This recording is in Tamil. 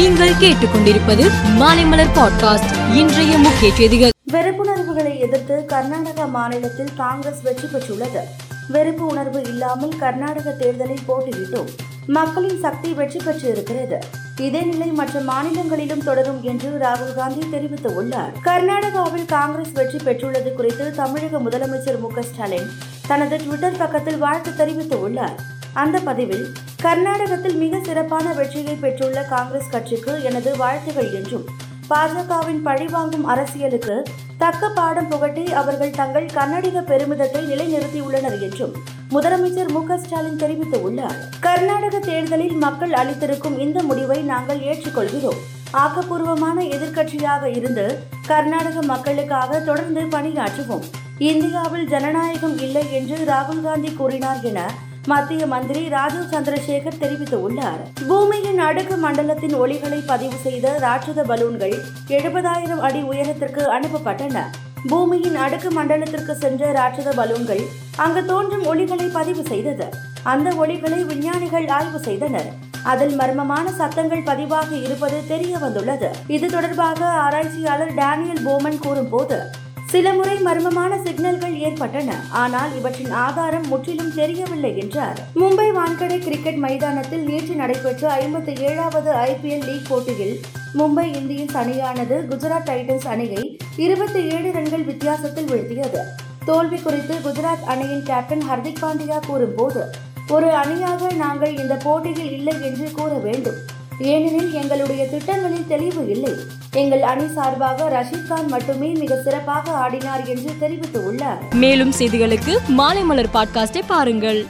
நீங்கள் கேட்டுக்கொண்டிருப்பது மாலைமலர் பாட்காஸ்ட். இன்றைய முக்கிய செய்திகள். வெறுப்புணர்வுகளை எதிர்த்து கர்நாடக மாநிலத்தில் காங்கிரஸ் வெற்றி பெற்றுள்ளது. வெறுப்பு உணர்வு இல்லாமல் கர்நாடக தேர்தலில் போட்டியிட்டோம். மக்களின் சக்தி வெற்றி பெற்று இருக்கிறது இதே நிலை மற்ற மாநிலங்களிலும் தொடரும் என்று ராகுல் காந்தி தெரிவித்துள்ளார். கர்நாடகாவில் காங்கிரஸ் வெற்றி பெற்றுள்ளது குறித்து தமிழக முதலமைச்சர் மு க ஸ்டாலின் தனது ட்விட்டர் பக்கத்தில் வாழ்த்து தெரிவித்துள்ளார். அந்த பதிவில் கர்நாடகத்தில் மிக சிறப்பான வெற்றியை பெற்றுள்ள காங்கிரஸ் கட்சிக்கு எனது வாழ்த்துகள் என்றும் பாஜகவின் பழிவாங்கும் அரசியலுக்கு தக்க பாடம் புகட்டி அவர்கள் தங்கள் கன்னடிக பெருமிதத்தை நிலைநிறுத்தியுள்ளனர் என்றும் முதலமைச்சர் மு க ஸ்டாலின் தெரிவித்துள்ளார். கர்நாடக தேர்தலில் மக்கள் அளித்திருக்கும் இந்த முடிவை நாங்கள் ஏற்றுக்கொள்கிறோம். ஆக்கப்பூர்வமான எதிர்க்கட்சியாக இருந்து கர்நாடக மக்களுக்காக தொடர்ந்து பணியாற்றுவோம். இந்தியாவில் ஜனநாயகம் இல்லை என்று ராகுல் காந்தி கூறினார் என மத்திய மந்திரி ராஜீவ் சந்திரசேகர் தெரிவித்துள்ளார். பூமியின் அடுக்கு மண்டலத்தின் ஒளிகளை பதிவு செய்த ராட்சத பலூன்கள் எழுபதாயிரம் அடி உயரத்திற்கு அனுப்பப்பட்டன. பூமியின் அடுக்கு மண்டலத்திற்கு சென்ற ராட்சத பலூன்கள் அங்கு தோன்றும் ஒளிகளை பதிவு செய்தது. அந்த ஒளிகளை விஞ்ஞானிகள் ஆய்வு செய்தனர். அதில் மர்மமான சத்தங்கள் பதிவாக இருப்பது தெரிய வந்துள்ளது. இது தொடர்பாக ஆராய்ச்சியாளர் டேனியல் போமன் கூறும்போது சில முறை மர்மமான சிக்னல்கள் ஏற்பட்டன. ஆனால் இவற்றின் ஆதாரம் முற்றிலும் தெரியவில்லை என்றார். மும்பை வான்கடை கிரிக்கெட் மைதானத்தில் நேற்று நடைபெற்ற ஐம்பத்தி ஏழாவது ஐபிஎல் லீக் போட்டியில் மும்பை இந்தியன்ஸ் அணியானது குஜராத் டைட்டன்ஸ் அணியை இருபத்தி ஏழு ரன்கள் வித்தியாசத்தில் வீழ்த்தியது. தோல்வி குறித்து குஜராத் அணியின் கேப்டன் ஹர்திக் பாண்டியா கூறும்போது ஒரு அணியாக நாங்கள் இந்த போட்டியில் இல்லை என்று கூற வேண்டும். ஏனெனில் எங்களுடைய திட்டங்களில் தெளிவு இல்லை. எங்கள் அணி சார்பாக ரஷீத் கான் மட்டுமே மிக சிறப்பாக ஆடினார் என்று தெரிவித்துள்ளார். மேலும் செய்திகளுக்கு மாலைமலர் பாட்காஸ்டை பாருங்கள்.